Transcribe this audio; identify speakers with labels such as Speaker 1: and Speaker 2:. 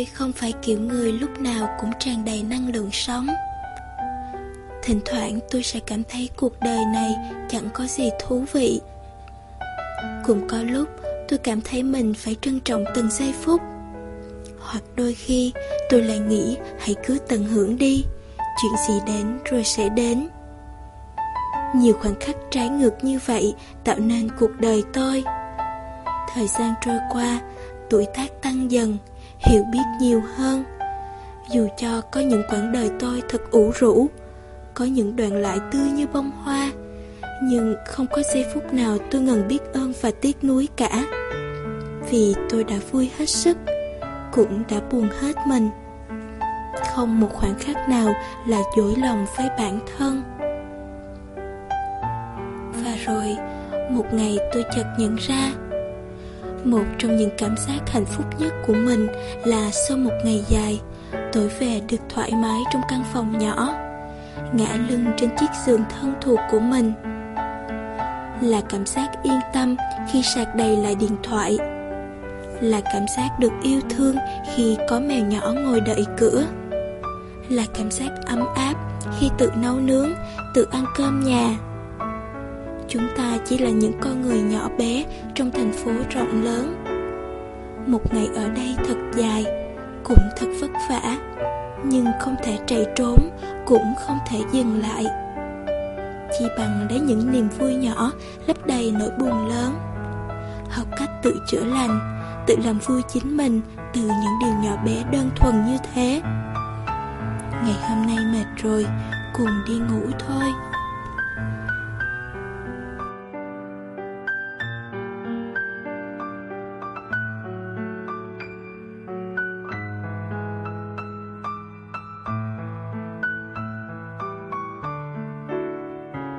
Speaker 1: Tôi không phải kiểu người lúc nào cũng tràn đầy năng lượng sống. Thỉnh thoảng tôi sẽ cảm thấy cuộc đời này chẳng có gì thú vị. Cũng có lúc tôi cảm thấy mình phải trân trọng từng giây phút. Hoặc đôi khi tôi lại nghĩ hãy cứ tận hưởng đi Chuyện gì đến rồi sẽ đến. Nhiều khoảnh khắc trái ngược như vậy tạo nên cuộc đời tôi. Thời gian trôi qua, tuổi tác tăng dần, hiểu biết nhiều hơn. Dù cho có những quãng đời tôi thật ủ rũ, Có những đoạn lại tươi như bông hoa, Nhưng không có giây phút nào tôi ngần biết ơn và tiếc nuối cả. Vì tôi đã vui hết sức, Cũng đã buồn hết mình. Không một khoảnh khắc nào là dối lòng với bản thân. Và rồi, Một ngày tôi chợt nhận ra một trong những cảm giác hạnh phúc nhất của mình là sau một ngày dài, tối về được thoải mái trong căn phòng nhỏ, ngã lưng trên chiếc giường thân thuộc của mình. Là cảm giác yên tâm khi sạc đầy lại điện thoại. Là cảm giác được yêu thương khi có mèo nhỏ ngồi đợi cửa. Là cảm giác ấm áp khi tự nấu nướng, tự ăn cơm nhà Chúng ta chỉ là những con người nhỏ bé trong thành phố rộng lớn. Một ngày ở đây thật dài, cũng thật vất vả, nhưng không thể chạy trốn, cũng không thể dừng lại. Chỉ bằng lấy những niềm vui nhỏ lấp đầy nỗi buồn lớn. Học cách tự chữa lành, tự làm vui chính mình từ những điều nhỏ bé đơn thuần như thế. Ngày hôm nay mệt rồi, cùng đi ngủ thôi.